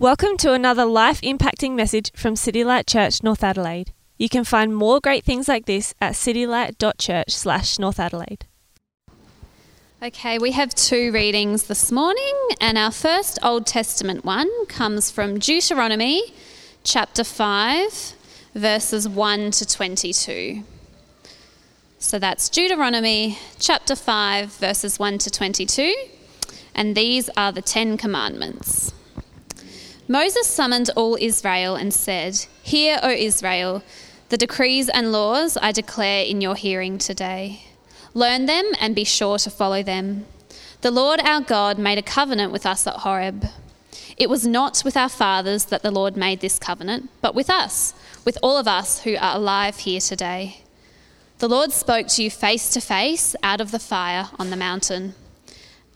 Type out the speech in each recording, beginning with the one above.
Welcome to another life impacting message from City Light Church, North Adelaide. You can find more great things like this at citylight.church slash North Adelaide. Okay, we have two readings this morning, and our first Old Testament one comes from Deuteronomy chapter 5, verses 1 to 22. So that's Deuteronomy chapter 5, verses 1 to 22, and these are the Ten Commandments. Moses summoned all Israel and said, Hear, O Israel, the decrees and laws I declare in your hearing today. Learn them and be sure to follow them. The Lord our God made a covenant with us at Horeb. It was not with our fathers that the Lord made this covenant, but with us, with all of us who are alive here today. The Lord spoke to you face to face out of the fire on the mountain.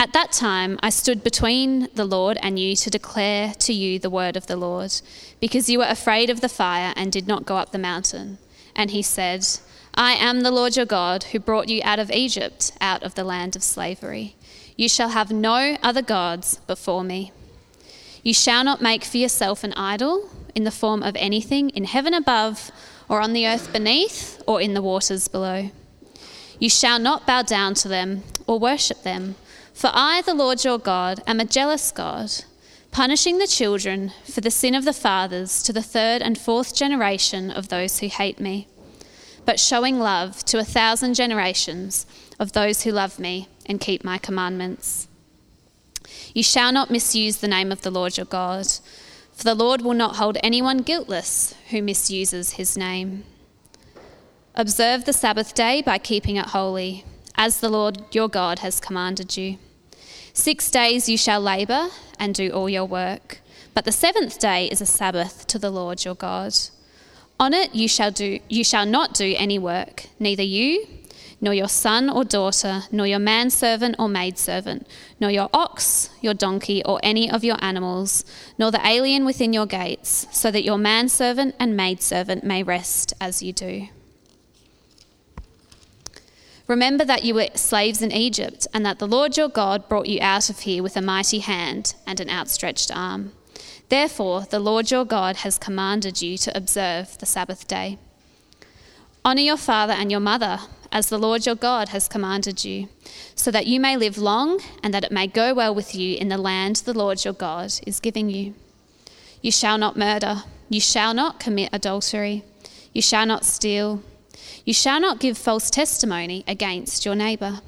At that time, I stood between the Lord and you to declare to you the word of the Lord, because you were afraid of the fire and did not go up the mountain. And he said, I am the Lord your God who brought you out of Egypt, out of the land of slavery. You shall have no other gods before me. You shall not make for yourself an idol in the form of anything in heaven above, or on the earth beneath, or in the waters below. You shall not bow down to them or worship them for I, the Lord your God, am a jealous God, punishing the children for the sin of the fathers to the third and fourth generation of those who hate me, but showing love to a thousand generations of those who love me and keep my commandments. You shall not misuse the name of the Lord your God, for the Lord will not hold anyone guiltless who misuses his name. Observe the Sabbath day by keeping it holy as the Lord your God has commanded you. Six days you shall labour and do all your work, but the seventh day is a Sabbath to the Lord your God. On it you shall do you shall not do any work, neither you, nor your son or daughter, nor your manservant or maidservant, nor your ox, your donkey, or any of your animals, nor the alien within your gates, so that your manservant and maidservant may rest as you do. Remember that you were slaves in Egypt, and that the Lord your God brought you out of here with a mighty hand and an outstretched arm. Therefore, the Lord your God has commanded you to observe the Sabbath day. Honour your father and your mother, as the Lord your God has commanded you, so that you may live long and that it may go well with you in the land the Lord your God is giving you. You shall not murder, you shall not commit adultery, you shall not steal. You shall not give false testimony against your neighbour.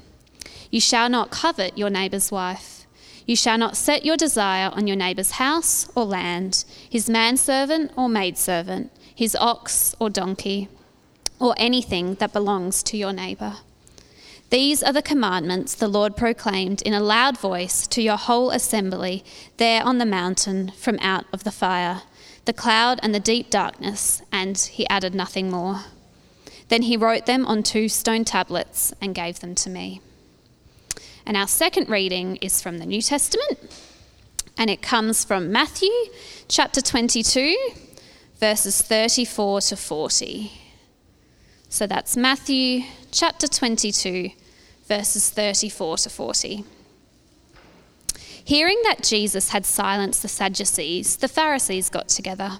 You shall not covet your neighbour's wife. You shall not set your desire on your neighbour's house or land, his manservant or maidservant, his ox or donkey, or anything that belongs to your neighbour. These are the commandments the Lord proclaimed in a loud voice to your whole assembly there on the mountain from out of the fire, the cloud and the deep darkness, and he added nothing more. Then he wrote them on two stone tablets and gave them to me. And our second reading is from the New Testament, and it comes from Matthew chapter 22, verses 34 to 40. So that's Matthew chapter 22, verses 34 to 40. Hearing that Jesus had silenced the Sadducees, the Pharisees got together.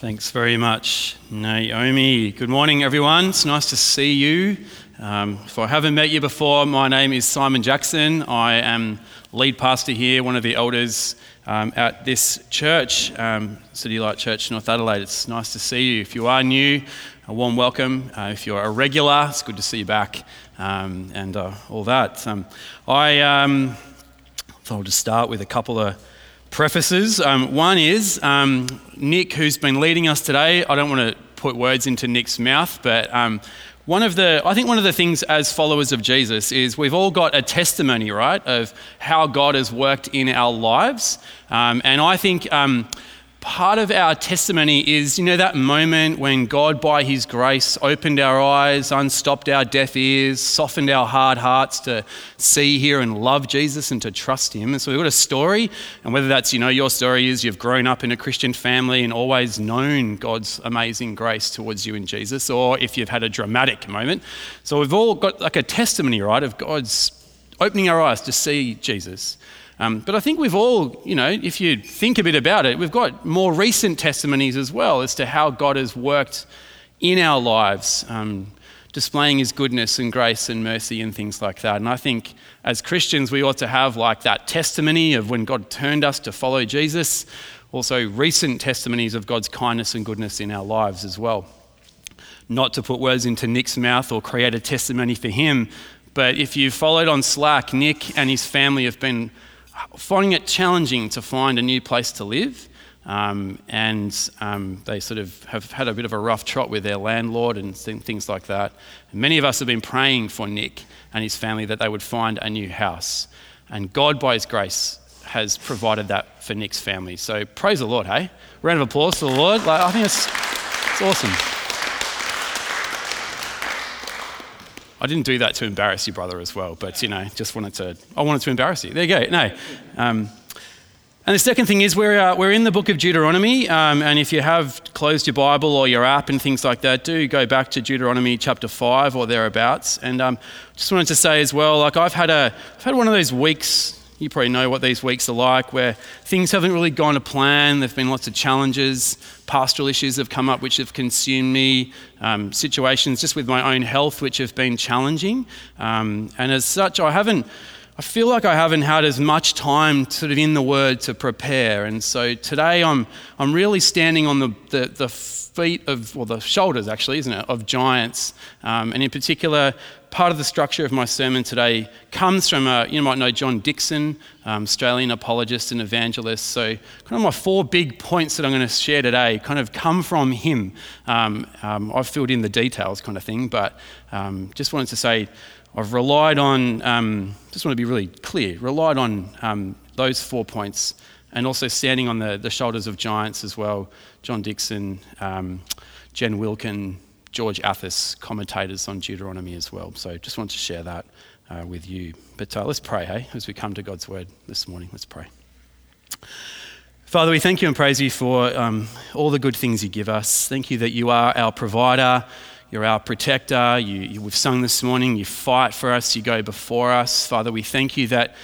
Thanks very much, Naomi. Good morning, everyone. It's nice to see you. Um, if I haven't met you before, my name is Simon Jackson. I am lead pastor here, one of the elders um, at this church, um, City Light Church, North Adelaide. It's nice to see you. If you are new, a warm welcome. Uh, if you're a regular, it's good to see you back um, and uh, all that. Um, I um, thought I'll just start with a couple of prefaces. Um, one is um, Nick, who's been leading us today. I don't want to put words into Nick's mouth, but um, one of the, I think one of the things as followers of Jesus is we've all got a testimony, right, of how God has worked in our lives. Um, and I think um, part of our testimony is, you know, that moment when God, by His grace, opened our eyes, unstopped our deaf ears, softened our hard hearts to see, hear, and love Jesus and to trust Him. And so we've got a story, and whether that's, you know, your story is you've grown up in a Christian family and always known God's amazing grace towards you in Jesus, or if you've had a dramatic moment. So we've all got like a testimony, right, of God's opening our eyes to see Jesus. Um, but I think we've all, you know, if you think a bit about it, we've got more recent testimonies as well as to how God has worked in our lives, um, displaying his goodness and grace and mercy and things like that. And I think as Christians, we ought to have like that testimony of when God turned us to follow Jesus, also recent testimonies of God's kindness and goodness in our lives as well. Not to put words into Nick's mouth or create a testimony for him, but if you followed on Slack, Nick and his family have been finding it challenging to find a new place to live. Um, and um, they sort of have had a bit of a rough trot with their landlord and things like that. And many of us have been praying for Nick and his family that they would find a new house. And God, by His grace, has provided that for Nick's family. So praise the Lord, hey? Round of applause for the Lord. Like, I think it's, it's awesome. I didn't do that to embarrass your brother as well, but you know, just wanted to, I wanted to embarrass you. There you go. No. Um, and the second thing is we're, uh, we're in the book of Deuteronomy, um, and if you have closed your Bible or your app and things like that, do go back to Deuteronomy chapter 5 or thereabouts. And um, just wanted to say as well, like I've had, a, I've had one of those weeks you probably know what these weeks are like, where things haven't really gone to plan. There have been lots of challenges. Pastoral issues have come up which have consumed me. Um, situations just with my own health which have been challenging. Um, and as such, I haven't. I feel like I haven't had as much time sort of in the Word to prepare. And so today I'm, I'm really standing on the, the, the feet of, well, the shoulders actually, isn't it, of giants. Um, and in particular, part of the structure of my sermon today comes from, a, you might know John Dickson, um, Australian apologist and evangelist. So, kind of my four big points that I'm going to share today kind of come from him. Um, um, I've filled in the details, kind of thing, but um, just wanted to say I've relied on, um, just want to be really clear, relied on um, those four points and also standing on the, the shoulders of giants as well. John Dickson, Jen Wilkin, George Athas commentators on Deuteronomy as well. So just want to share that uh, with you. But uh, let's pray, hey, as we come to God's word this morning. Let's pray. Father, we thank you and praise you for um, all the good things you give us. Thank you that you are our provider, you're our protector. You, you, we've sung this morning, you fight for us, you go before us. Father, we thank you that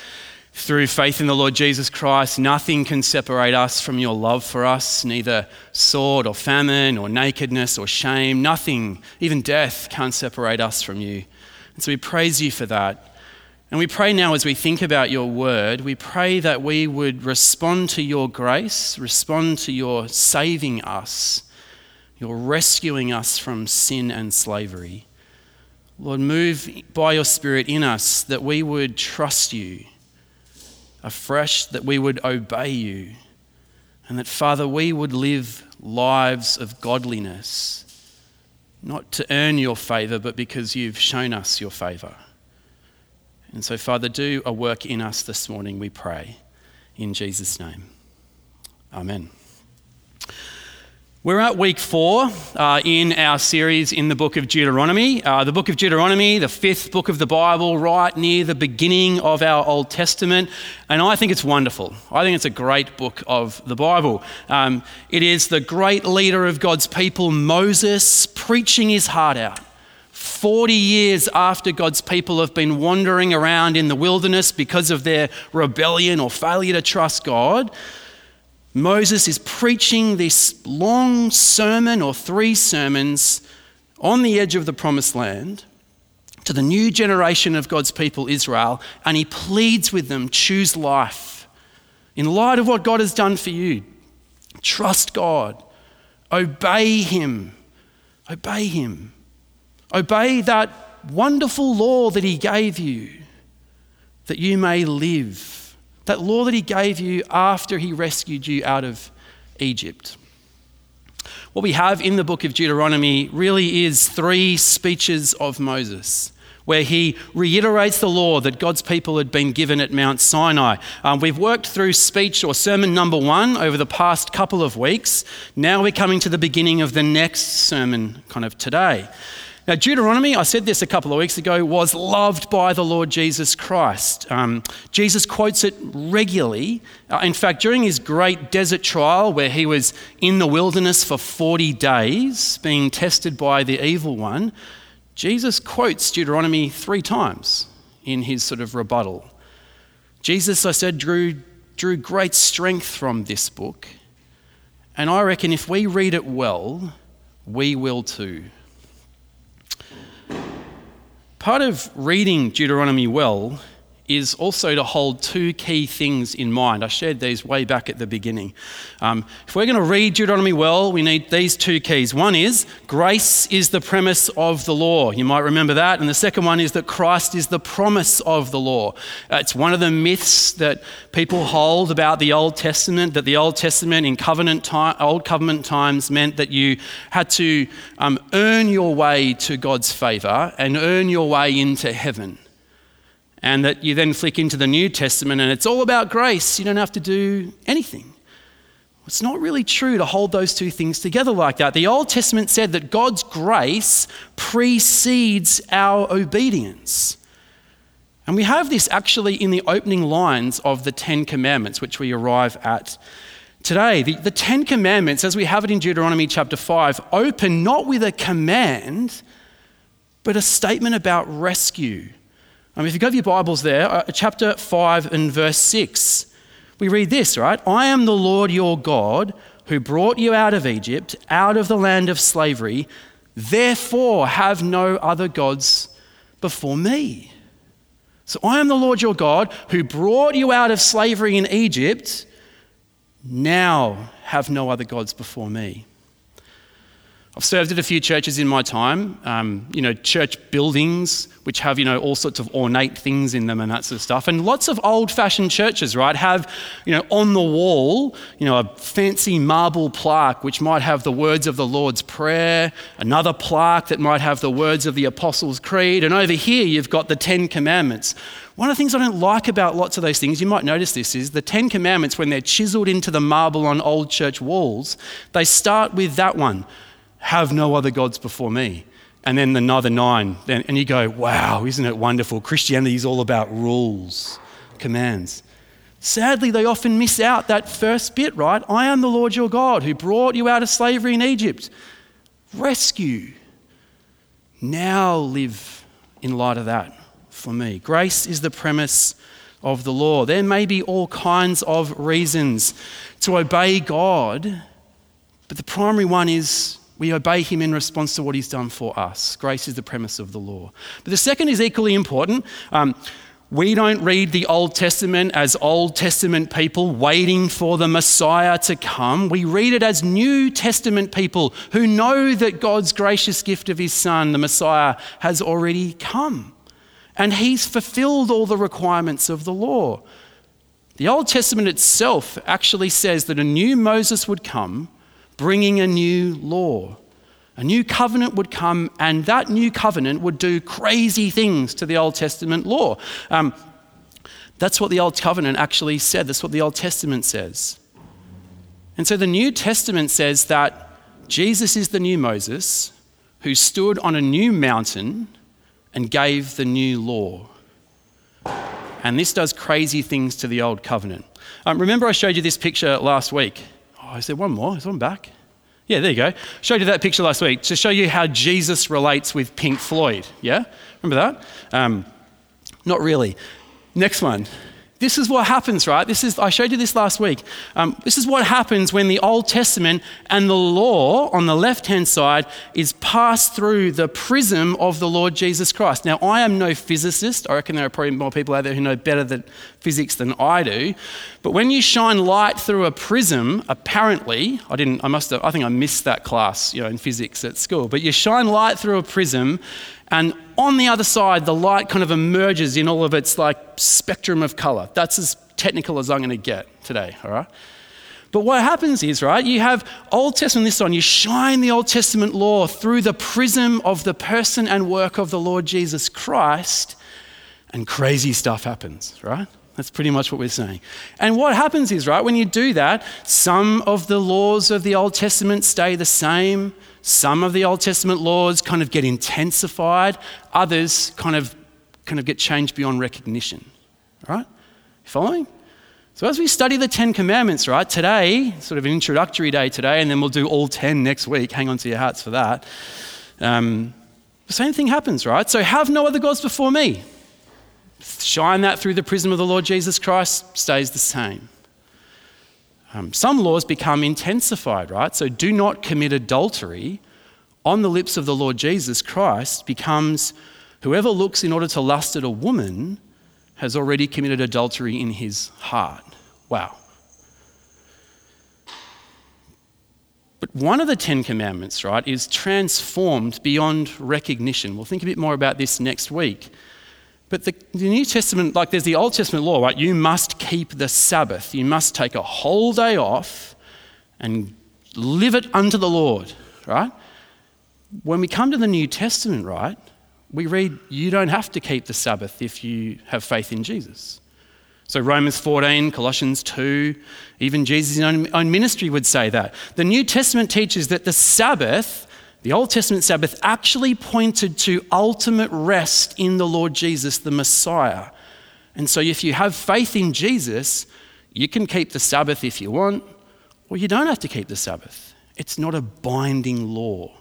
through faith in the Lord Jesus Christ, nothing can separate us from your love for us, neither sword or famine or nakedness or shame. Nothing, even death, can't separate us from you. And so we praise you for that. And we pray now as we think about your word, we pray that we would respond to your grace, respond to your saving us, your rescuing us from sin and slavery. Lord, move by your Spirit in us that we would trust you afresh, that we would obey you, and that, Father, we would live lives of godliness, not to earn your favour, but because you've shown us your favour. And so, Father, do a work in us this morning, we pray. In Jesus' name. Amen. We're at week four uh, in our series in the book of Deuteronomy. Uh, the book of Deuteronomy, the fifth book of the Bible, right near the beginning of our Old Testament. And I think it's wonderful. I think it's a great book of the Bible. Um, it is the great leader of God's people, Moses, preaching his heart out. 40 years after God's people have been wandering around in the wilderness because of their rebellion or failure to trust God. Moses is preaching this long sermon or three sermons on the edge of the promised land to the new generation of God's people, Israel, and he pleads with them choose life. In light of what God has done for you, trust God, obey Him, obey Him, obey that wonderful law that He gave you that you may live that law that he gave you after he rescued you out of Egypt. What we have in the book of Deuteronomy really is three speeches of Moses. where he reiterates the law that God's people had been given at Mount Sinai. Um, we've worked through speech or sermon number one over the past couple of weeks. Now we're coming to the beginning of the next sermon, kind of today. Now, Deuteronomy, I said this a couple of weeks ago, was loved by the Lord Jesus Christ. Um, Jesus quotes it regularly. Uh, in fact, during his great desert trial, where he was in the wilderness for 40 days, being tested by the evil one, Jesus quotes Deuteronomy three times in his sort of rebuttal. Jesus, I said, drew, drew great strength from this book. And I reckon if we read it well, we will too. Part of reading Deuteronomy well is also to hold two key things in mind. I shared these way back at the beginning. Um, if we're going to read Deuteronomy well, we need these two keys. One is grace is the premise of the law. You might remember that. And the second one is that Christ is the promise of the law. Uh, it's one of the myths that people hold about the Old Testament, that the Old Testament in covenant time, Old Covenant times meant that you had to um, earn your way to God's favour and earn your way into heaven and that you then flick into the New Testament and it's all about grace. You don't have to do anything. It's not really true to hold those two things together like that. The Old Testament said that God's grace precedes our obedience. And we have this actually in the opening lines of the Ten Commandments, which we arrive at today. The, the Ten Commandments, as we have it in Deuteronomy chapter 5, open not with a command, but a statement about rescue um, if you go to your Bibles there, uh, chapter 5 and verse 6, we read this, right? I am the Lord your God who brought you out of Egypt, out of the land of slavery. Therefore, have no other gods before me. So I am the Lord your God who brought you out of slavery in Egypt. Now have no other gods before me. I've served at a few churches in my time, um, you know, church buildings which have, you know, all sorts of ornate things in them and that sort of stuff. And lots of old fashioned churches, right, have, you know, on the wall, you know, a fancy marble plaque which might have the words of the Lord's Prayer, another plaque that might have the words of the Apostles' Creed, and over here you've got the Ten Commandments. One of the things I don't like about lots of those things, you might notice this, is the Ten Commandments, when they're chiseled into the marble on old church walls, they start with that one have no other gods before me. And then another nine. And you go, wow, isn't it wonderful? Christianity is all about rules, commands. Sadly, they often miss out that first bit, right? I am the Lord your God who brought you out of slavery in Egypt. Rescue. Now live in light of that for me. Grace is the premise of the law. There may be all kinds of reasons to obey God, but the primary one is we obey him in response to what he's done for us. Grace is the premise of the law. But the second is equally important. Um, we don't read the Old Testament as Old Testament people waiting for the Messiah to come. We read it as New Testament people who know that God's gracious gift of his Son, the Messiah, has already come. And he's fulfilled all the requirements of the law. The Old Testament itself actually says that a new Moses would come bringing a new law. A new covenant would come, and that new covenant would do crazy things to the Old Testament law. Um, that's what the Old Covenant actually said. That's what the Old Testament says. And so the New Testament says that Jesus is the new Moses who stood on a new mountain and gave the new law. And this does crazy things to the Old Covenant. Um, remember, I showed you this picture last week. Oh, said, one more? Is one back? Yeah, there you go. Showed you that picture last week to show you how Jesus relates with Pink Floyd. Yeah? Remember that? Um, not really. Next one. This is what happens, right? This is, I showed you this last week. Um, this is what happens when the Old Testament and the law on the left hand side is passed through the prism of the Lord Jesus Christ. Now, I am no physicist. I reckon there are probably more people out there who know better than physics than I do. But when you shine light through a prism, apparently, I didn't, I must have, I think I missed that class, you know, in physics at school. But you shine light through a prism, and on the other side, the light kind of emerges in all of its like spectrum of color. That's as technical as I'm going to get today, all right? But what happens is, right, you have Old Testament this on, you shine the Old Testament law through the prism of the person and work of the Lord Jesus Christ, and crazy stuff happens, right? That's pretty much what we're saying. And what happens is, right, when you do that, some of the laws of the Old Testament stay the same. Some of the Old Testament laws kind of get intensified. Others kind of kind of get changed beyond recognition. Right? You following? So as we study the Ten Commandments, right, today, sort of an introductory day today, and then we'll do all ten next week. Hang on to your hearts for that. Um, the same thing happens, right? So have no other gods before me shine that through the prism of the Lord Jesus Christ, stays the same. Um, some laws become intensified, right? So do not commit adultery on the lips of the Lord Jesus Christ becomes whoever looks in order to lust at a woman has already committed adultery in his heart. Wow. But one of the Ten Commandments, right, is transformed beyond recognition. We'll think a bit more about this next week. But the, the, New Testament, like there's the Old Testament law, right? You must keep the Sabbath. You must take a whole day off and live it unto the Lord, right? When we come to the New Testament, right, we read, you don't have to keep the Sabbath if you have faith in Jesus. So, Romans 14, Colossians 2, even Jesus' own, own ministry would say that. The New Testament teaches that the Sabbath the Old Testament Sabbath actually pointed to ultimate rest in the Lord Jesus, the Messiah. And so, if you have faith in Jesus, you can keep the Sabbath if you want, or you don't have to keep the Sabbath. It's not a binding law.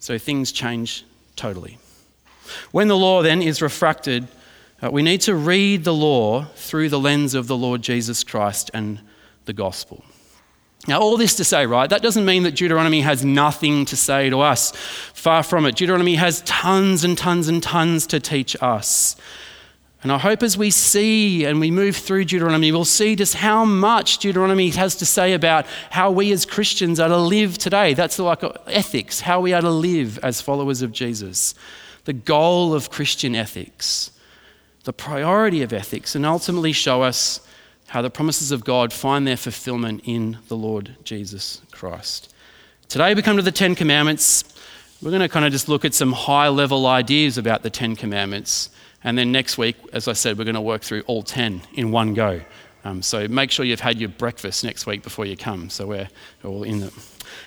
So, things change totally. When the law then is refracted, uh, we need to read the law through the lens of the Lord Jesus Christ and the gospel. Now, all this to say, right, that doesn't mean that Deuteronomy has nothing to say to us. Far from it. Deuteronomy has tons and tons and tons to teach us. And I hope as we see and we move through Deuteronomy, we'll see just how much Deuteronomy has to say about how we as Christians are to live today. That's like ethics, how we are to live as followers of Jesus. The goal of Christian ethics, the priority of ethics, and ultimately show us how the promises of God find their fulfillment in the Lord Jesus Christ. Today we come to the Ten Commandments. We're going to kind of just look at some high level ideas about the Ten Commandments. And then next week, as I said, we're going to work through all 10 in one go. Um, so make sure you've had your breakfast next week before you come. So we're all in them.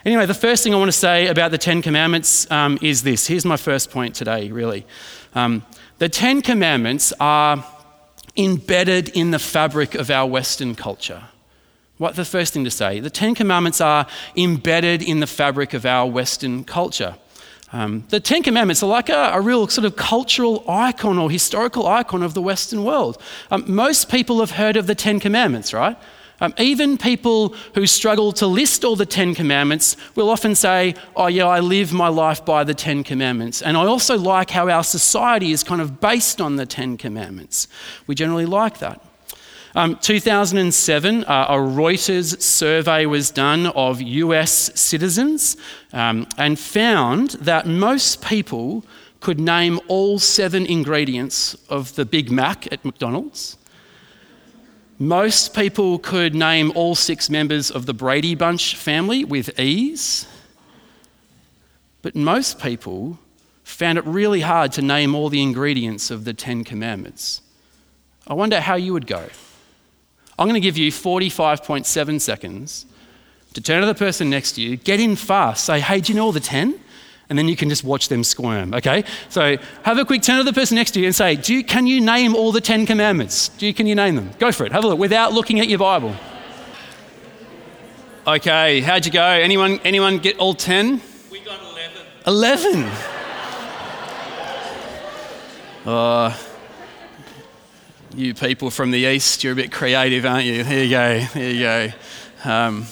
Anyway, the first thing I want to say about the Ten Commandments um, is this. Here's my first point today, really. Um, the Ten Commandments are embedded in the fabric of our Western culture. What the first thing to say? The Ten Commandments are embedded in the fabric of our Western culture. Um, the Ten Commandments are like a, a, real sort of cultural icon or historical icon of the Western world. Um, most people have heard of the Ten Commandments, right? Um, even people who struggle to list all the Ten Commandments will often say, Oh, yeah, I live my life by the Ten Commandments. And I also like how our society is kind of based on the Ten Commandments. We generally like that. Um, 2007, uh, a Reuters survey was done of US citizens um, and found that most people could name all seven ingredients of the Big Mac at McDonald's. Most people could name all six members of the Brady Bunch family with ease, but most people found it really hard to name all the ingredients of the Ten Commandments. I wonder how you would go. I'm going to give you 45.7 seconds to turn to the person next to you, get in fast, say, hey, do you know all the 10? And then you can just watch them squirm, okay? So have a quick turn to the person next to you and say, Do you, Can you name all the Ten Commandments? Do you, can you name them? Go for it. Have a look without looking at your Bible. Okay, how'd you go? Anyone, anyone get all 10? We got 11. 11? Uh, you people from the east, you're a bit creative, aren't you? Here you go, here you go. Um,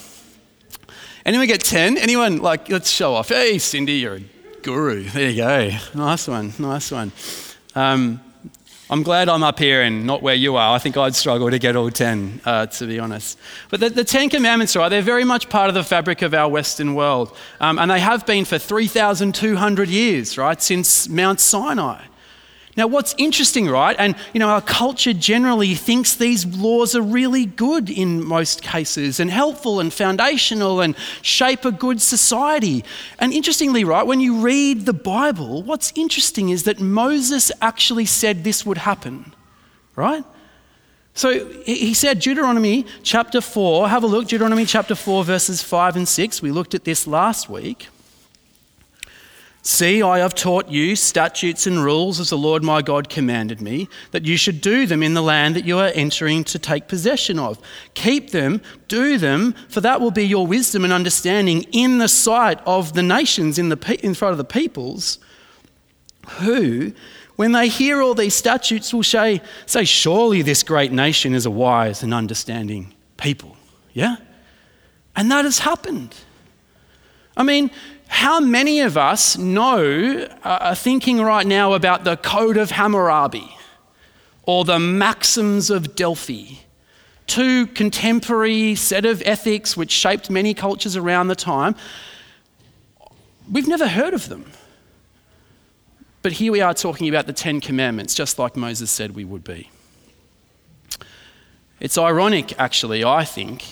Anyone get 10? Anyone, like, let's show off. Hey, Cindy, you're a guru. There you go. Nice one, nice one. Um, I'm glad I'm up here and not where you are. I think I'd struggle to get all 10, uh, to be honest. But the, the, Ten Commandments, right, they're very much part of the fabric of our Western world. Um, and they have been for 3,200 years, right, since Mount Sinai. Now, what's interesting, right? And, you know, our culture generally thinks these laws are really good in most cases and helpful and foundational and shape a good society. And interestingly, right, when you read the Bible, what's interesting is that Moses actually said this would happen, right? So he said, Deuteronomy chapter 4, have a look, Deuteronomy chapter 4, verses 5 and 6. We looked at this last week. See, I have taught you statutes and rules as the Lord my God commanded me, that you should do them in the land that you are entering to take possession of. Keep them, do them, for that will be your wisdom and understanding in the sight of the nations, in, the, in front of the peoples, who, when they hear all these statutes, will say, say, Surely this great nation is a wise and understanding people. Yeah? And that has happened. I mean, how many of us know, uh, are thinking right now about the Code of Hammurabi or the Maxims of Delphi? Two contemporary set of ethics which shaped many cultures around the time. We've never heard of them. But here we are talking about the Ten Commandments, just like Moses said we would be. It's ironic, actually, I think,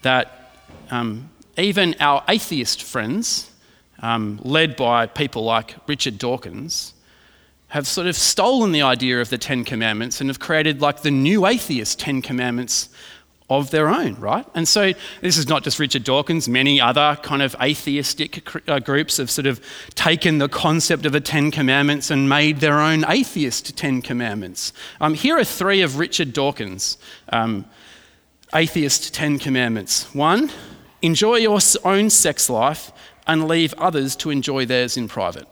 that um, even our atheist friends um, led by people like Richard Dawkins, have sort of stolen the idea of the Ten Commandments and have created like the new atheist Ten Commandments of their own, right? And so this is not just Richard Dawkins, many other kind of atheistic uh, groups have sort of taken the concept of the Ten Commandments and made their own atheist Ten Commandments. Um, here are three of Richard Dawkins' um, atheist Ten Commandments. One, enjoy your own sex life and leave others to enjoy theirs in private.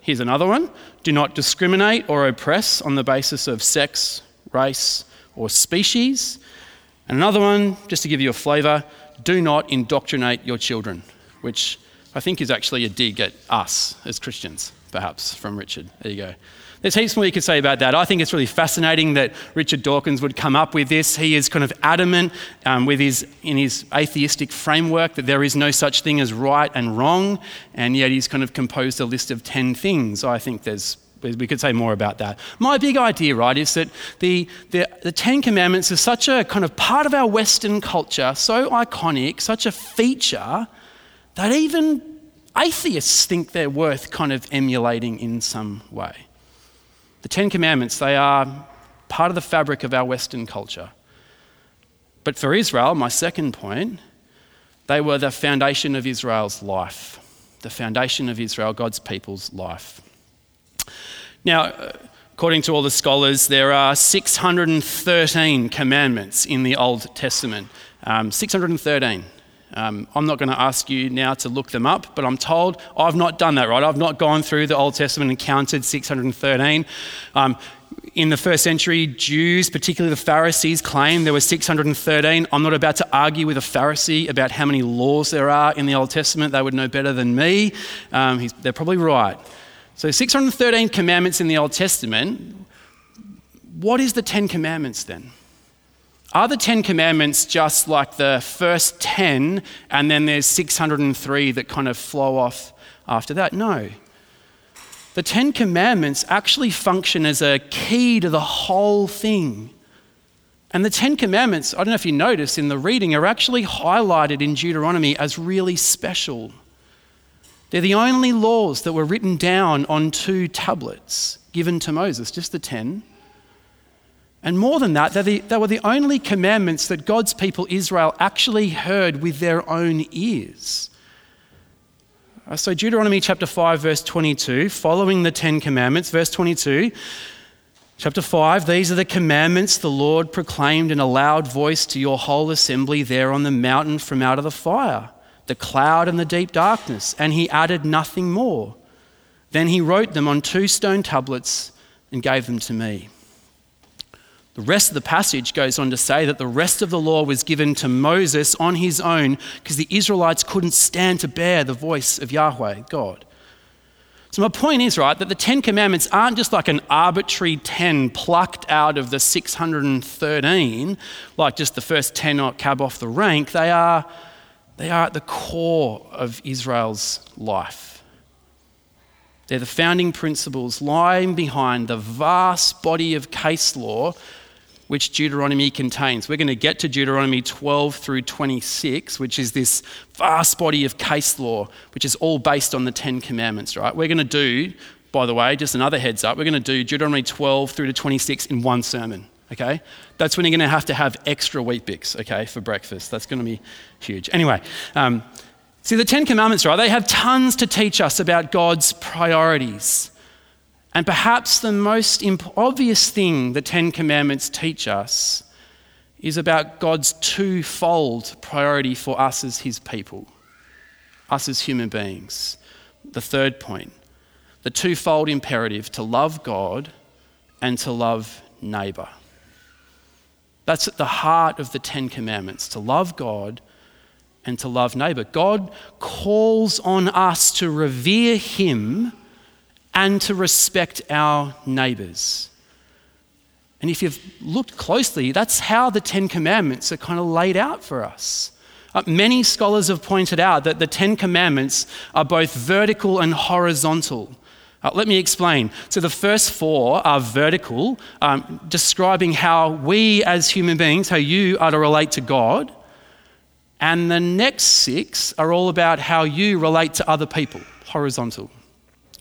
Here's another one do not discriminate or oppress on the basis of sex, race, or species. And another one, just to give you a flavour, do not indoctrinate your children, which I think is actually a dig at us as Christians, perhaps, from Richard. There you go. There's heaps more you could say about that. I think it's really fascinating that Richard Dawkins would come up with this. He is kind of adamant um, with his, in his atheistic framework that there is no such thing as right and wrong, and yet he's kind of composed a list of 10 things. I think there's we could say more about that. My big idea, right, is that the, the, the, Ten Commandments is such a kind of part of our Western culture, so iconic, such a feature, that even atheists think they're worth kind of emulating in some way. The Ten Commandments, they are part of the fabric of our Western culture. But for Israel, my second point, they were the foundation of Israel's life, the foundation of Israel, God's people's life. Now, according to all the scholars, there are 613 commandments in the Old Testament. Um, 613. Um, I'm not going to ask you now to look them up, but I'm told I've not done that, right? I've not gone through the Old Testament and counted 613. Um, in the first century, Jews, particularly the Pharisees, claimed there were 613. I'm not about to argue with a Pharisee about how many laws there are in the Old Testament. They would know better than me. Um, they're probably right. So, 613 commandments in the Old Testament. What is the Ten Commandments then? Are the Ten Commandments just like the first 10 and then there's 603 that kind of flow off after that? No. The Ten Commandments actually function as a key to the whole thing. And the Ten Commandments, I don't know if you notice in the reading, are actually highlighted in Deuteronomy as really special. They're the only laws that were written down on two tablets given to Moses, just the ten. And more than that, the, they were the only commandments that God's people Israel actually heard with their own ears. Uh, so, Deuteronomy chapter 5, verse 22, following the Ten Commandments, verse 22, chapter 5, these are the commandments the Lord proclaimed in a loud voice to your whole assembly there on the mountain from out of the fire, the cloud and the deep darkness. And he added nothing more. Then he wrote them on two stone tablets and gave them to me. The rest of the passage goes on to say that the rest of the law was given to Moses on his own because the Israelites couldn't stand to bear the voice of Yahweh, God. So, my point is, right, that the Ten Commandments aren't just like an arbitrary 10 plucked out of the 613, like just the first 10 cab off the rank. They are, they are at the core of Israel's life. They're the founding principles lying behind the vast body of case law which Deuteronomy contains. We're going to get to Deuteronomy 12 through 26, which is this vast body of case law, which is all based on the Ten Commandments, right? We're going to do, by the way, just another heads up, we're going to do Deuteronomy 12 through to 26 in one sermon, okay? That's when you're going to have to have extra Weet-Bix, okay, for breakfast. That's going to be huge. Anyway, um, see, the Ten Commandments, right, they have tons to teach us about God's priorities. And perhaps the most obvious thing the Ten Commandments teach us is about God's twofold priority for us as His people, us as human beings. The third point the twofold imperative to love God and to love neighbour. That's at the heart of the Ten Commandments to love God and to love neighbour. God calls on us to revere Him and to respect our neighbours. And if you've looked closely, that's how the Ten Commandments are kind of laid out for us. Uh, many scholars have pointed out that the Ten Commandments are both vertical and horizontal. Uh, let me explain. So, the first four are vertical, um, describing how we as human beings, how you are to relate to God. And the next six are all about how you relate to other people, horizontal.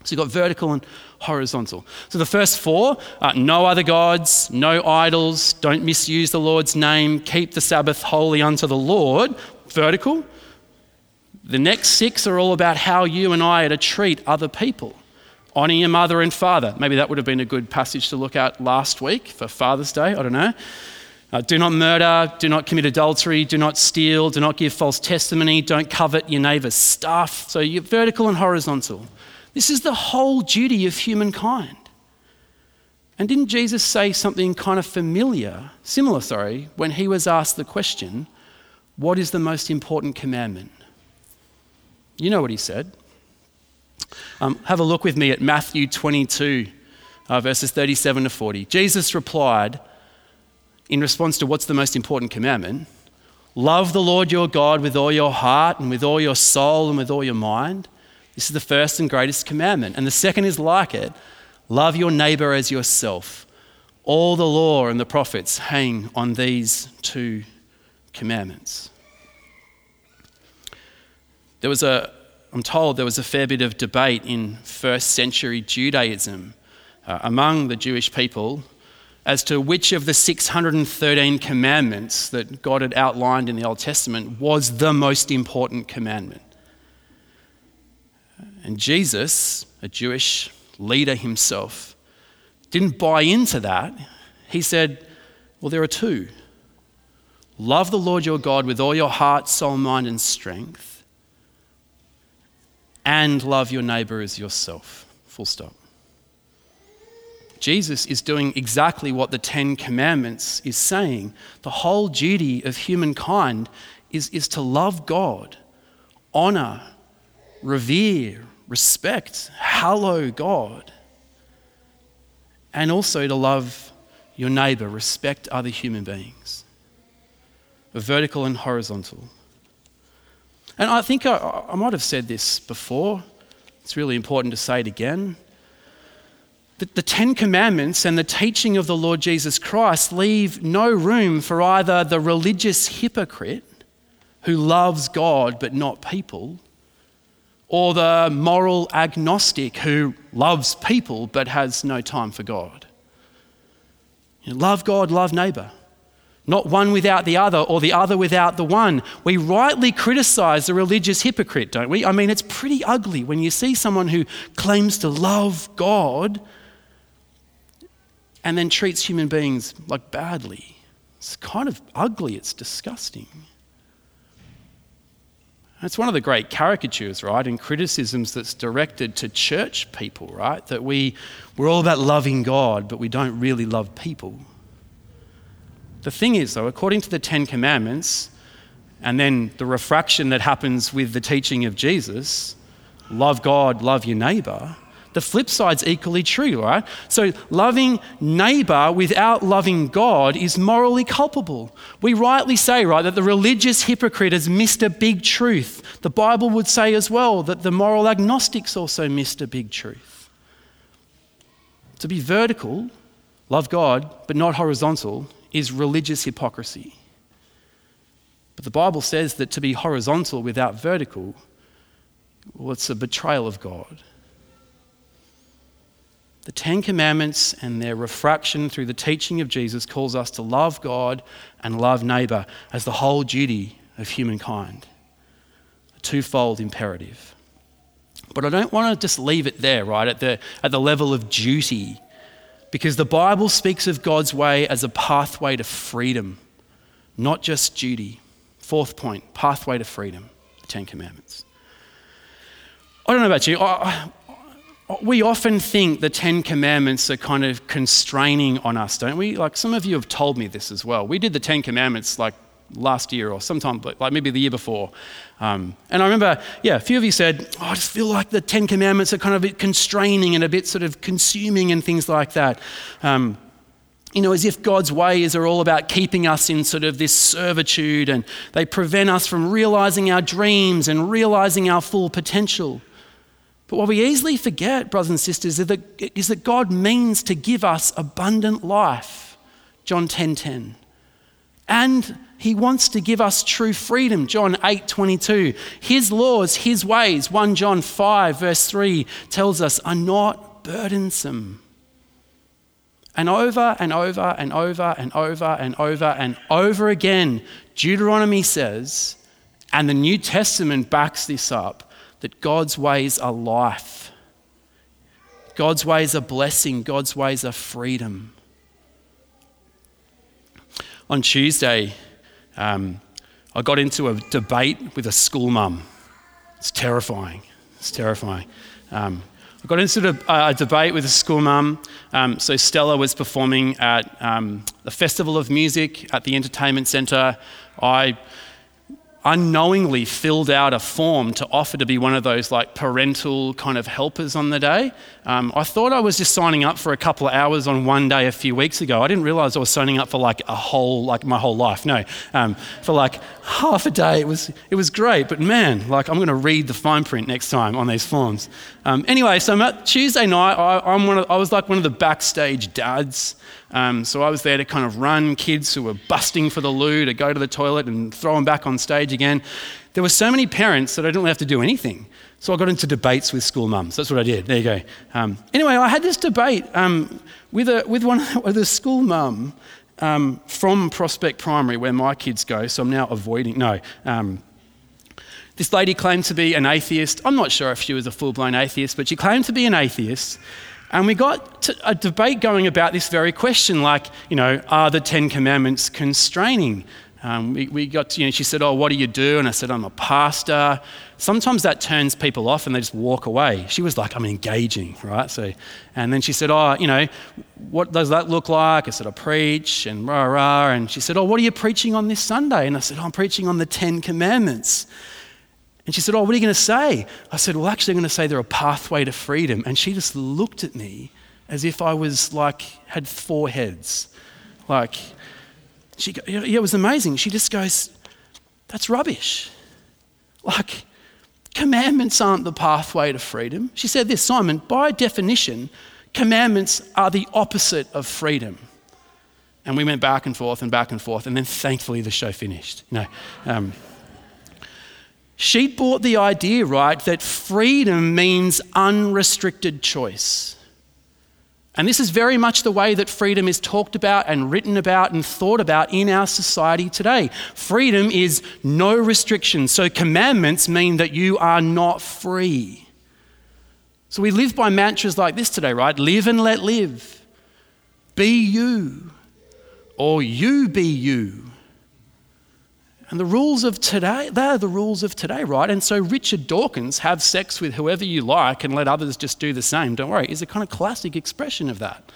So you've got vertical and horizontal. So the first four uh, no other gods, no idols, don't misuse the Lord's name, keep the Sabbath holy unto the Lord. Vertical. The next six are all about how you and I are to treat other people. Honour your mother and father. Maybe that would have been a good passage to look at last week for Father's Day. I don't know. Uh, do not murder, do not commit adultery, do not steal, do not give false testimony, don't covet your neighbour's stuff. So you're vertical and horizontal. This is the whole duty of humankind. And didn't Jesus say something kind of familiar, similar, sorry, when he was asked the question, What is the most important commandment? You know what he said. Um, have a look with me at Matthew 22, uh, verses 37 to 40. Jesus replied, in response to what's the most important commandment love the Lord your God with all your heart and with all your soul and with all your mind. This is the first and greatest commandment. And the second is like it love your neighbor as yourself. All the law and the prophets hang on these two commandments. There was a, I'm told there was a fair bit of debate in first century Judaism uh, among the Jewish people as to which of the 613 commandments that God had outlined in the Old Testament was the most important commandment. And Jesus, a Jewish leader himself, didn't buy into that. He said, Well, there are two. Love the Lord your God with all your heart, soul, mind, and strength, and love your neighbor as yourself. Full stop. Jesus is doing exactly what the Ten Commandments is saying. The whole duty of humankind is, is to love God, honor, revere, respect, hallow God, and also to love your neighbor, respect other human beings, vertical and horizontal. And I think I, I might have said this before. It's really important to say it again. The, the Ten Commandments and the teaching of the Lord Jesus Christ leave no room for either the religious hypocrite who loves God but not people, or the moral agnostic who loves people but has no time for God. You know, love God, love neighbour. Not one without the other or the other without the one. We rightly criticize the religious hypocrite, don't we? I mean, it's pretty ugly when you see someone who claims to love God and then treats human beings like badly. It's kind of ugly, it's disgusting. It's one of the great caricatures, right, and criticisms that's directed to church people, right? That we, we're all about loving God, but we don't really love people. The thing is, though, according to the Ten Commandments, and then the refraction that happens with the teaching of Jesus love God, love your neighbor the flip side's equally true, right? So, loving neighbor without loving God is morally culpable. We rightly say, right, that the religious hypocrite has missed a big truth. The Bible would say as well that the moral agnostics also missed a big truth. to be vertical, love God, but not horizontal, is religious hypocrisy. But the Bible says that to be horizontal without vertical, well, it's a betrayal of God. The Ten Commandments and their refraction through the teaching of Jesus calls us to love God and love neighbour as the whole duty of humankind. A twofold imperative. But I don't want to just leave it there, right, at the, at the level of duty, because the Bible speaks of God's way as a pathway to freedom, not just duty. Fourth point pathway to freedom, the Ten Commandments. I don't know about you. I, we often think the Ten Commandments are kind of constraining on us, don't we? Like some of you have told me this as well. We did the Ten Commandments like last year or sometime, like maybe the year before. Um, and I remember, yeah, a few of you said, oh, I just feel like the Ten Commandments are kind of a bit constraining and a bit sort of consuming and things like that. Um, you know, as if God's ways are all about keeping us in sort of this servitude and they prevent us from realizing our dreams and realizing our full potential. But what we easily forget, brothers and sisters, is that, is that God means to give us abundant life. John 10:10. 10, 10. And he wants to give us true freedom. John 8 22. His laws, his ways, 1 John 5, verse 3 tells us, are not burdensome. And over and over and over and over and over and over again, Deuteronomy says, and the New Testament backs this up, that God's ways are life. God's ways are blessing. God's ways are freedom. On Tuesday, um, I got into a debate with a school mum. It's terrifying. It's terrifying. Um, I got into a, a, debate with a school mum. Um, so Stella was performing at um, the Festival of Music at the Entertainment Centre. I unknowingly filled out a form to offer to be one of those like parental kind of helpers on the day. Um, I thought I was just signing up for a couple of hours on one day a few weeks ago. I didn't realize I was signing up for like a whole, like my whole life. No, um, for like half a day. It was, it was great, but man, like I'm going to read the fine print next time on these forms. Um, anyway, so Tuesday night, I, I'm one of, I was like one of the backstage dads. Um, so I was there to kind of run kids who were busting for the loo to go to the toilet and throw them back on stage again. There were so many parents that I didn't really have to do anything. So I got into debates with school mums. That's what I did. There you go. Um, anyway, I had this debate um, with, a, with, one, with a school mum um, from Prospect Primary, where my kids go. So I'm now avoiding. No. Um, this lady claimed to be an atheist. I'm not sure if she was a full blown atheist, but she claimed to be an atheist. And we got a debate going about this very question like, you know, are the Ten Commandments constraining? Um, we, we, got, to, you know, she said, Oh, what do you do? And I said, I'm a pastor. Sometimes that turns people off and they just walk away. She was like, I'm engaging, right? So, and then she said, Oh, you know, what does that look like? I said, I preach and rah, rah. And she said, Oh, what are you preaching on this Sunday? And I said, oh, I'm preaching on the Ten Commandments. And she said, Oh, what are you going to say? I said, Well, actually, I'm going to say they're a pathway to freedom. And she just looked at me as if I was like, had four heads. Like, she, yeah, it was amazing. She just goes, That's rubbish. Like, commandments aren't the pathway to freedom. She said this, Simon, by definition, commandments are the opposite of freedom. And we went back and forth and back and forth, and then thankfully the show finished. You know, um, she bought the idea, right, that freedom means unrestricted choice. And this is very much the way that freedom is talked about and written about and thought about in our society today. Freedom is no restrictions. So, commandments mean that you are not free. So, we live by mantras like this today, right? Live and let live. Be you. Or you be you. And the rules of today, they're the rules of today, right? And so Richard Dawkins, have sex with whoever you like and let others just do the same, don't worry, is a kind of classic expression of that.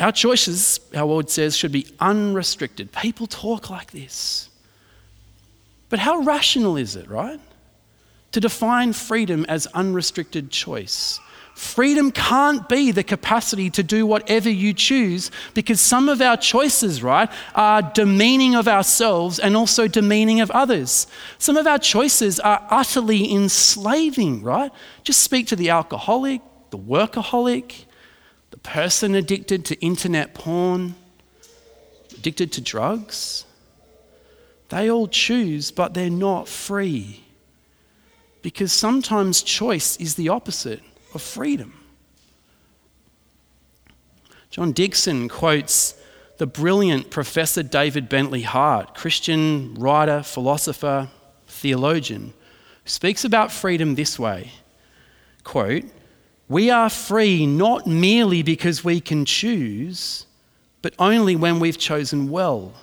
Our choices, our Lord says, should be unrestricted. People talk like this. But how rational is it, right? To define freedom as unrestricted choice. Freedom can't be the capacity to do whatever you choose because some of our choices, right, are demeaning of ourselves and also demeaning of others. Some of our choices are utterly enslaving, right? Just speak to the alcoholic, the workaholic, the person addicted to internet porn, addicted to drugs. They all choose, but they're not free. Because sometimes choice is the opposite of freedom. John Dickson quotes the brilliant Professor David Bentley Hart, Christian writer, philosopher, theologian, who speaks about freedom this way quote, We are free not merely because we can choose, but only when we've chosen well.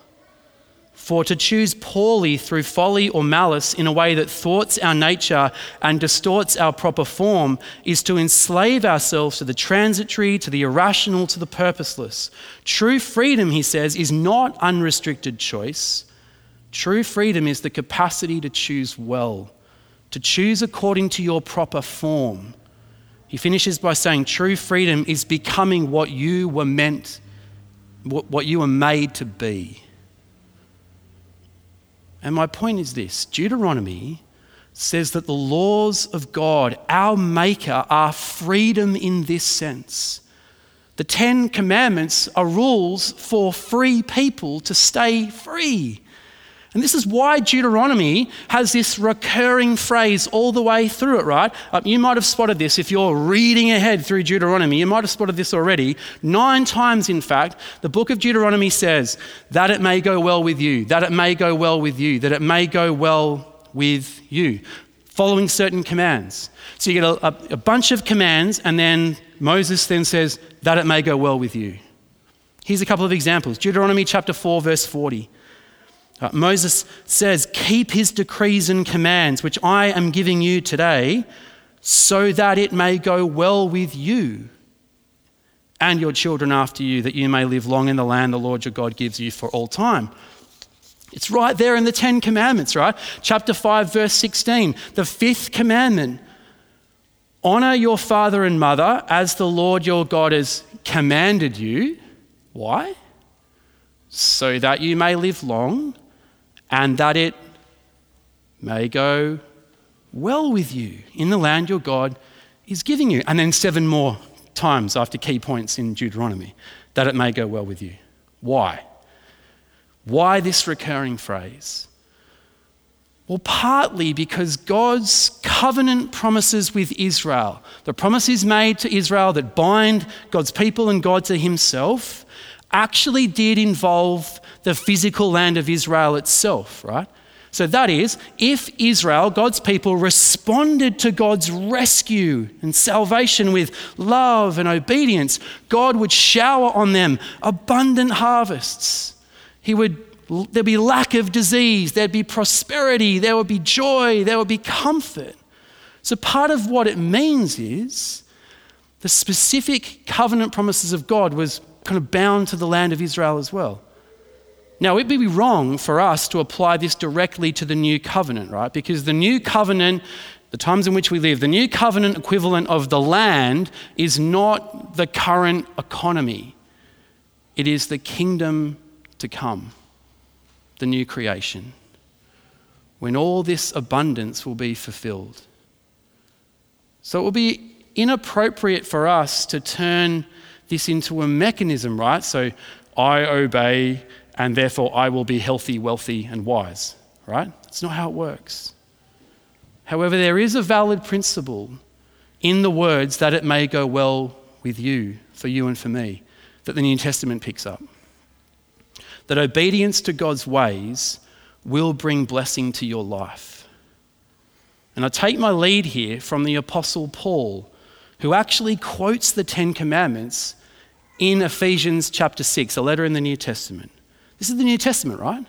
For to choose poorly through folly or malice in a way that thwarts our nature and distorts our proper form is to enslave ourselves to the transitory, to the irrational, to the purposeless. True freedom, he says, is not unrestricted choice. True freedom is the capacity to choose well, to choose according to your proper form. He finishes by saying, True freedom is becoming what you were meant, what you were made to be. And my point is this Deuteronomy says that the laws of God, our Maker, are freedom in this sense. The Ten Commandments are rules for free people to stay free. And this is why Deuteronomy has this recurring phrase all the way through it, right? Uh, you might have spotted this if you're reading ahead through Deuteronomy. You might have spotted this already. Nine times, in fact, the book of Deuteronomy says, that it may go well with you, that it may go well with you, that it may go well with you, following certain commands. So you get a, a, a bunch of commands, and then Moses then says, that it may go well with you. Here's a couple of examples Deuteronomy chapter 4, verse 40. Uh, Moses says, Keep his decrees and commands, which I am giving you today, so that it may go well with you and your children after you, that you may live long in the land the Lord your God gives you for all time. It's right there in the Ten Commandments, right? Chapter 5, verse 16. The fifth commandment honor your father and mother as the Lord your God has commanded you. Why? So that you may live long and that it may go well with you in the land your God is giving you. And then seven more times after key points in Deuteronomy, that it may go well with you. Why? Why this recurring phrase? Well, partly because God's covenant promises with Israel, the promises made to Israel that bind God's people and God to Himself, actually did involve the physical land of Israel itself, right? So that is, if Israel, God's people, responded to God's rescue and salvation with love and obedience, God would shower on them abundant harvests. He would, there'd be lack of disease, there'd be prosperity, there would be joy, there would be comfort. So part of what it means is the specific covenant promises of God was kind of bound to the land of Israel as well. Now, it would be wrong for us to apply this directly to the new covenant, right? Because the new covenant, the times in which we live, the new covenant equivalent of the land is not the current economy, it is the kingdom to come, the new creation, when all this abundance will be fulfilled. So it will be inappropriate for us to turn this into a mechanism, right? So I obey and therefore I will be healthy, wealthy, and wise, right? That's not how it works. However, there is a valid principle in the words that it may go well with you, for you and for me, that the New Testament picks up. That obedience to God's ways will bring blessing to your life. And I take my lead here from the Apostle Paul, who actually quotes the Ten Commandments in Ephesians chapter 6, a letter in the New Testament. This is the New Testament, right?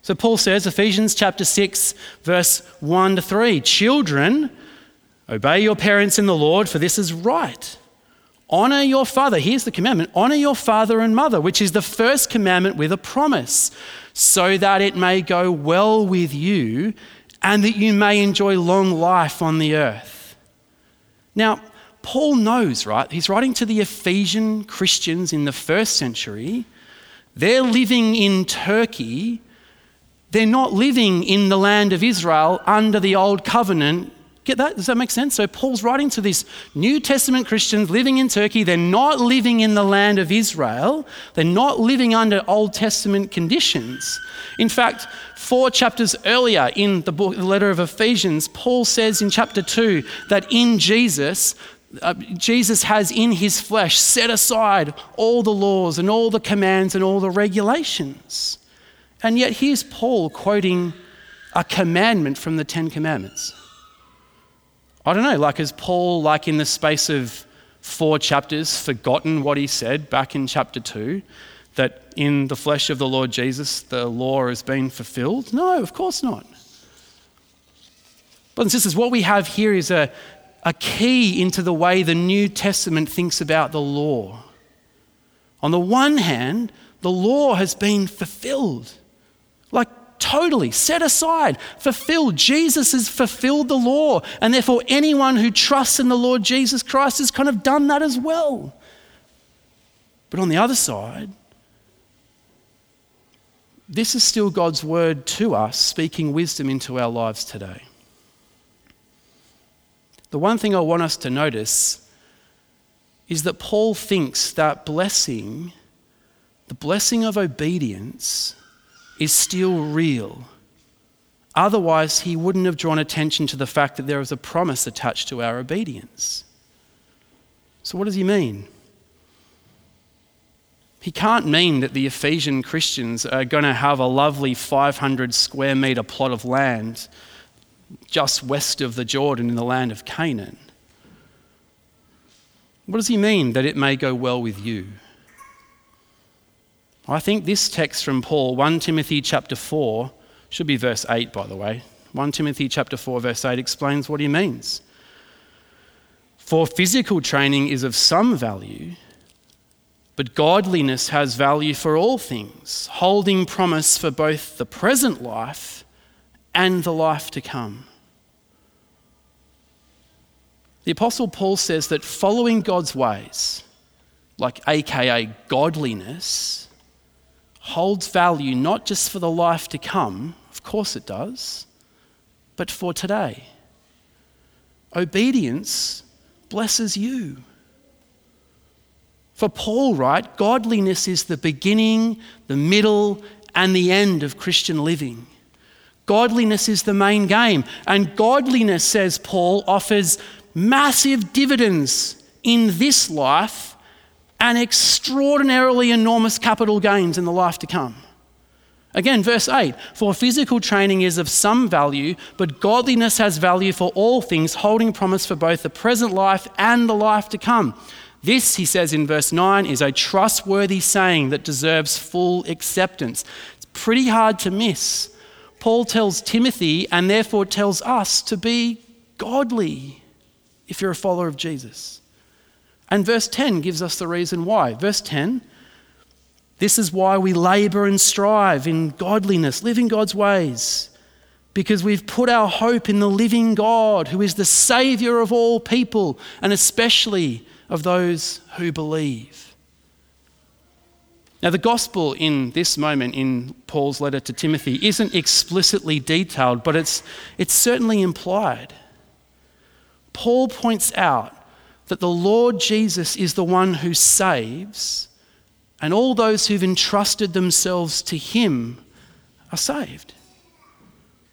So Paul says, Ephesians chapter 6, verse 1 to 3 Children, obey your parents in the Lord, for this is right. Honor your father. Here's the commandment honor your father and mother, which is the first commandment with a promise, so that it may go well with you and that you may enjoy long life on the earth. Now, Paul knows, right? He's writing to the Ephesian Christians in the first century. They're living in Turkey. They're not living in the land of Israel under the old covenant Get that? Does that make sense? So Paul's writing to these New Testament Christians living in Turkey. They're not living in the land of Israel. They're not living under Old Testament conditions. In fact, four chapters earlier in the book, the letter of Ephesians, Paul says in chapter 2 that in Jesus, uh, Jesus has in his flesh set aside all the laws and all the commands and all the regulations. And yet here's Paul quoting a commandment from the Ten Commandments. I don't know, like, has Paul, like in the space of four chapters, forgotten what he said back in chapter two? That in the flesh of the Lord Jesus, the law has been fulfilled? No, of course not. Brothers and sisters, what we have here is a, a key into the way the New Testament thinks about the law. On the one hand, the law has been fulfilled. Like totally set aside, fulfilled. Jesus has fulfilled the law, and therefore anyone who trusts in the Lord Jesus Christ has kind of done that as well. But on the other side, this is still God's word to us, speaking wisdom into our lives today. The one thing I want us to notice is that Paul thinks that blessing, the blessing of obedience, is still real. Otherwise, he wouldn't have drawn attention to the fact that there is a promise attached to our obedience. So, what does he mean? He can't mean that the Ephesian Christians are going to have a lovely 500 square metre plot of land just west of the Jordan in the land of Canaan. What does he mean that it may go well with you? I think this text from Paul, 1 Timothy chapter 4, should be verse 8, by the way. 1 Timothy chapter 4, verse 8 explains what he means. For physical training is of some value, but godliness has value for all things, holding promise for both the present life and the life to come. The Apostle Paul says that following God's ways, like AKA godliness, holds value not just for the life to come, of course it does, but for today. Obedience blesses you. For Paul, right, godliness is the beginning, the middle, and the end of Christian living. Godliness is the main game. And godliness, says Paul, offers massive dividends in this life and extraordinarily enormous capital gains in the life to come. Again, verse 8 For physical training is of some value, but godliness has value for all things, holding promise for both the present life and the life to come. This, he says in verse 9, is a trustworthy saying that deserves full acceptance. It's pretty hard to miss. Paul tells Timothy, and therefore tells us, to be godly if you're a follower of Jesus. And verse 10 gives us the reason why. Verse 10 this is why we labor and strive in godliness, living God's ways, because we've put our hope in the living God, who is the Savior of all people, and especially of those who believe. Now, the gospel in this moment in Paul's letter to Timothy isn't explicitly detailed, but it's, it's certainly implied. Paul points out that the Lord Jesus is the one who saves, and all those who've entrusted themselves to him are saved.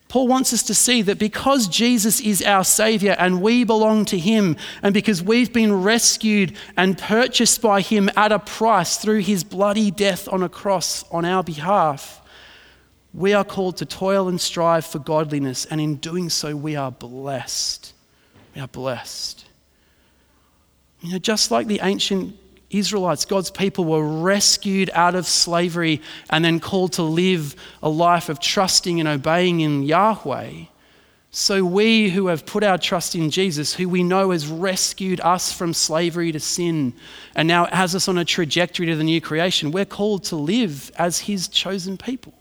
Paul wants us to see that because Jesus is our Savior and we belong to Him, and because we've been rescued and purchased by Him at a price through His bloody death on a cross on our behalf, we are called to toil and strive for godliness, and in doing so, we are blessed. Are blessed. You know, just like the ancient Israelites, God's people were rescued out of slavery and then called to live a life of trusting and obeying in Yahweh. So, we who have put our trust in Jesus, who we know has rescued us from slavery to sin and now has us on a trajectory to the new creation, we're called to live as His chosen people.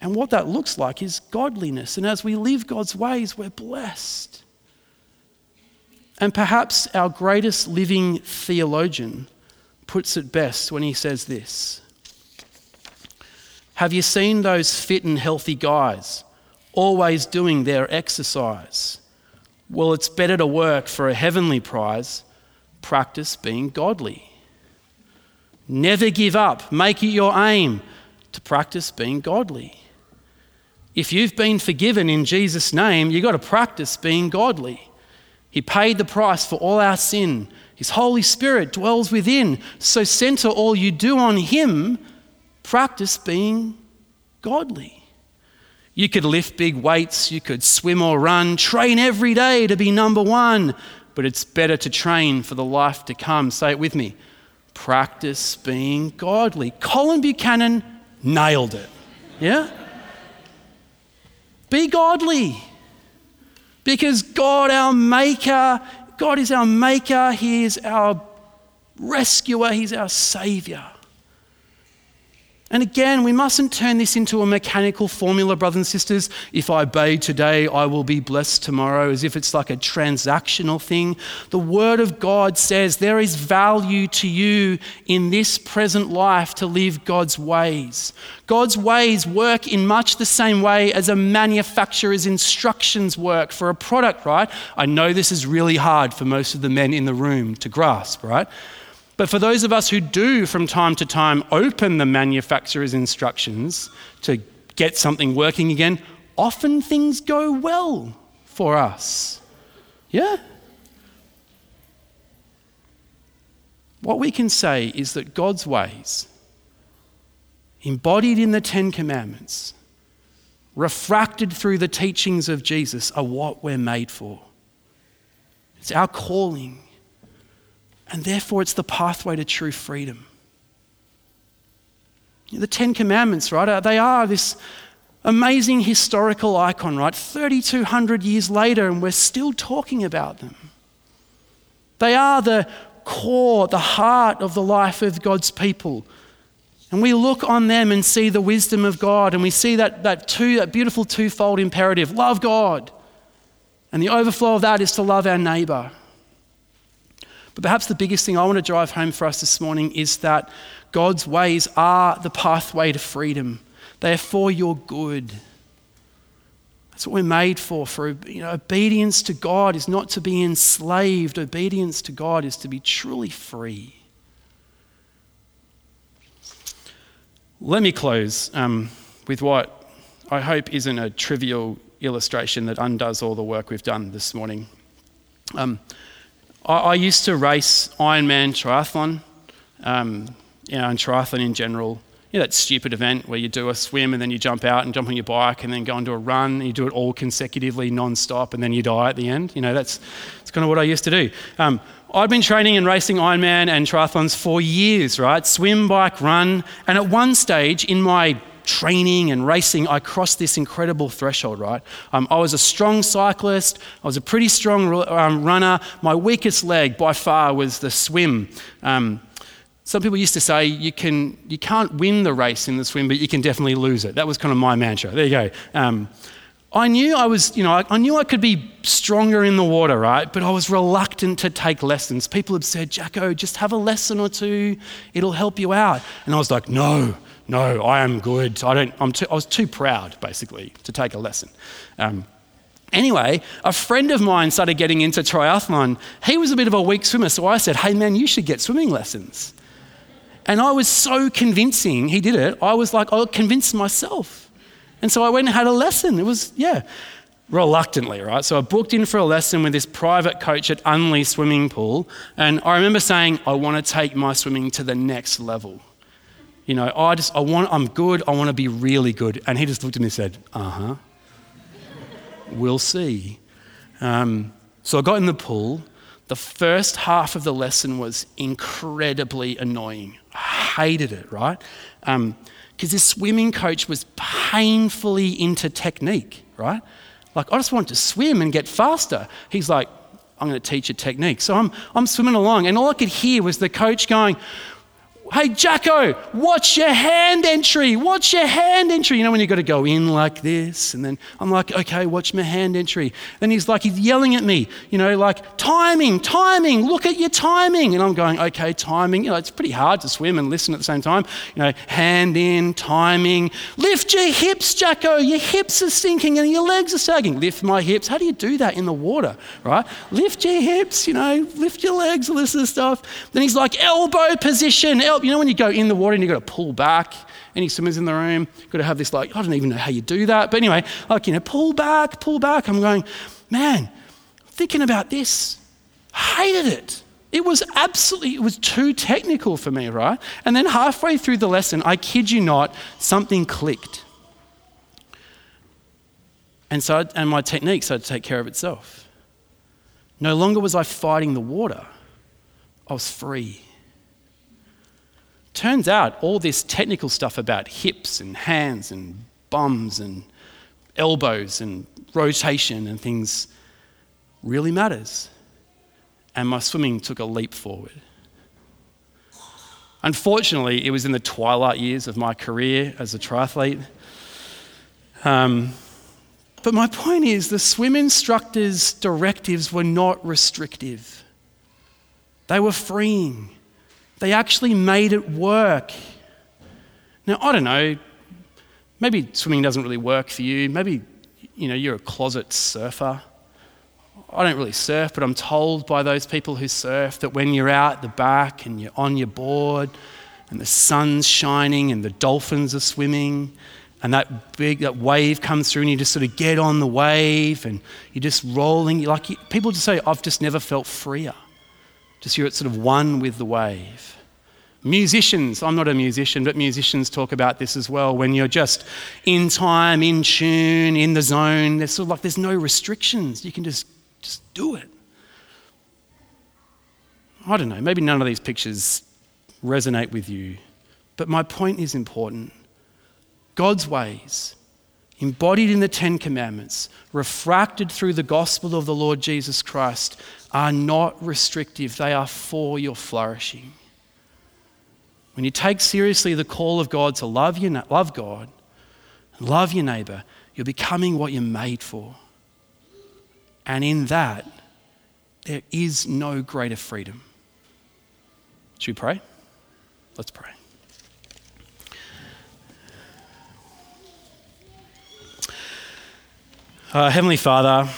And what that looks like is godliness. And as we live God's ways, we're blessed. And perhaps our greatest living theologian puts it best when he says this Have you seen those fit and healthy guys always doing their exercise? Well, it's better to work for a heavenly prize. Practice being godly. Never give up. Make it your aim to practice being godly. If you've been forgiven in Jesus' name, you've got to practice being godly. He paid the price for all our sin. His Holy Spirit dwells within. So center all you do on Him. Practice being godly. You could lift big weights, you could swim or run, train every day to be number one, but it's better to train for the life to come. Say it with me practice being godly. Colin Buchanan nailed it. Yeah? Be godly. Because God, our Maker, God is our Maker, He is our rescuer, He's our Savior. And again, we mustn't turn this into a mechanical formula, brothers and sisters. If I obey today, I will be blessed tomorrow, as if it's like a transactional thing. The Word of God says there is value to you in this present life to live God's ways. God's ways work in much the same way as a manufacturer's instructions work for a product, right? I know this is really hard for most of the men in the room to grasp, right? But for those of us who do from time to time open the manufacturer's instructions to get something working again, often things go well for us. Yeah? What we can say is that God's ways, embodied in the Ten Commandments, refracted through the teachings of Jesus, are what we're made for. It's our calling. And therefore, it's the pathway to true freedom. The Ten Commandments, right? Uh, they are this amazing historical icon, right? 3,200 years later, and we're still talking about them. They are the core, the heart of the life of God's people. And we look on them and see the wisdom of God, and we see that, that, two, that beautiful twofold imperative love God. And the overflow of that is to love our neighbor. But perhaps the biggest thing I want to drive home for us this morning is that God's ways are the pathway to freedom. They are for your good. That's what we're made for. For you know, obedience to God is not to be enslaved. Obedience to God is to be truly free. Let me close um, with what I hope isn't a trivial illustration that undoes all the work we've done this morning. Um, I, I used to race Ironman triathlon, um, you know, and triathlon in general. You know, that stupid event where you do a swim and then you jump out and jump on your bike and then go and do a run and you do it all consecutively, non-stop, and then you die at the end. You know, that's, that's kind of what I used to do. Um, I'd been training and racing Ironman and triathlons for years, right? Swim, bike, run. And at one stage in my training and racing, I crossed this incredible threshold, right? Um, I was a strong cyclist, I was a pretty strong um, runner. My weakest leg by far was the swim. Um, some people used to say you, can, you can't win the race in the swim, but you can definitely lose it. That was kind of my mantra. There you go. Um, I knew I was, you know, I knew I could be stronger in the water, right? But I was reluctant to take lessons. People had said, Jacko, just have a lesson or two, it'll help you out. And I was like, no, no, I am good. I, don't, I'm too, I was too proud, basically, to take a lesson. Um, anyway, a friend of mine started getting into triathlon. He was a bit of a weak swimmer, so I said, hey, man, you should get swimming lessons. And I was so convincing, he did it, I was like, I convinced myself. And so I went and had a lesson. It was, yeah, reluctantly, right? So I booked in for a lesson with this private coach at Unley Swimming Pool. And I remember saying, I want to take my swimming to the next level. You know, I just, I want, I'm good, I want to be really good. And he just looked at me and said, uh huh. we'll see. Um, so I got in the pool. The first half of the lesson was incredibly annoying. I hated it, right? Because um, this swimming coach was painfully into technique, right? Like, I just want to swim and get faster. He's like, I'm going to teach you technique. So I'm, I'm swimming along, and all I could hear was the coach going, Hey, Jacko, watch your hand entry. Watch your hand entry. You know, when you've got to go in like this. And then I'm like, okay, watch my hand entry. Then he's like, he's yelling at me, you know, like, timing, timing, look at your timing. And I'm going, okay, timing. You know, it's pretty hard to swim and listen at the same time. You know, hand in, timing. Lift your hips, Jacko. Your hips are sinking and your legs are sagging. Lift my hips. How do you do that in the water, right? Lift your hips, you know, lift your legs, all this stuff. Then he's like, elbow position, elbow help. You know, when you go in the water and you've got to pull back, any swimmers in the room, got to have this, like, I don't even know how you do that. But anyway, like, you know, pull back, pull back. I'm going, man, thinking about this, hated it. It was absolutely, it was too technical for me, right? And then halfway through the lesson, I kid you not, something clicked. And so, I, and my technique started to take care of itself. No longer was I fighting the water, I was free. Turns out all this technical stuff about hips and hands and bums and elbows and rotation and things really matters. And my swimming took a leap forward. Unfortunately, it was in the twilight years of my career as a triathlete. Um, but my point is the swim instructor's directives were not restrictive, they were freeing. They actually made it work. Now, I don't know, maybe swimming doesn't really work for you. Maybe, you know, you're a closet surfer. I don't really surf, but I'm told by those people who surf that when you're out the back and you're on your board and the sun's shining and the dolphins are swimming and that big that wave comes through and you just sort of get on the wave and you're just rolling. Like people just say, I've just never felt freer. Just you're at sort of one with the wave. Musicians, I'm not a musician, but musicians talk about this as well. When you're just in time, in tune, in the zone, there's sort of like there's no restrictions. You can just, just do it. I don't know, maybe none of these pictures resonate with you, but my point is important. God's ways, embodied in the Ten Commandments, refracted through the gospel of the Lord Jesus Christ, are not restrictive, they are for your flourishing. When you take seriously the call of God to love, your, love God and love your neighbor, you're becoming what you're made for. And in that, there is no greater freedom. Should we pray? Let's pray. Uh, Heavenly Father,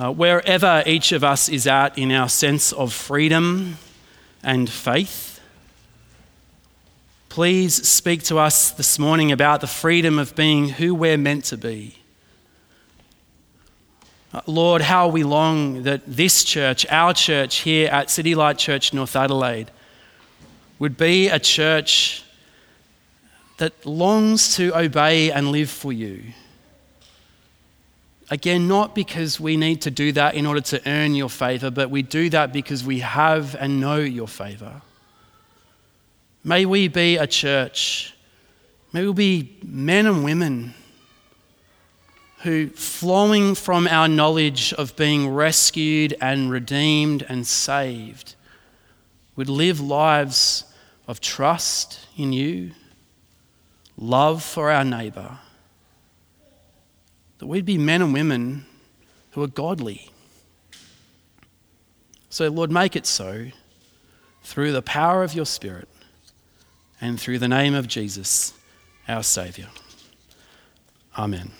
uh, wherever each of us is at in our sense of freedom and faith, please speak to us this morning about the freedom of being who we're meant to be. Uh, Lord, how we long that this church, our church here at City Light Church North Adelaide, would be a church that longs to obey and live for you Again, not because we need to do that in order to earn your favor, but we do that because we have and know your favor. May we be a church, may we be men and women who, flowing from our knowledge of being rescued and redeemed and saved, would live lives of trust in you, love for our neighbour that we'd be men and women who are godly. So, Lord, make it so through the power of your Spirit and through the name of Jesus, our Saviour. Amen.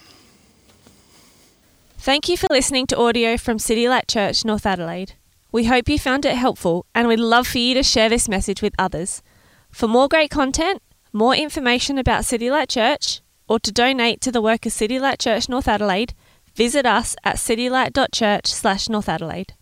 Thank you for listening to audio from City Light Church, North Adelaide. We hope you found it helpful and we'd love for you to share this message with others. For more great content, more information about City Light Church, or to donate to the work of City Light Church North Adelaide, visit us at citylight.church slash North Adelaide.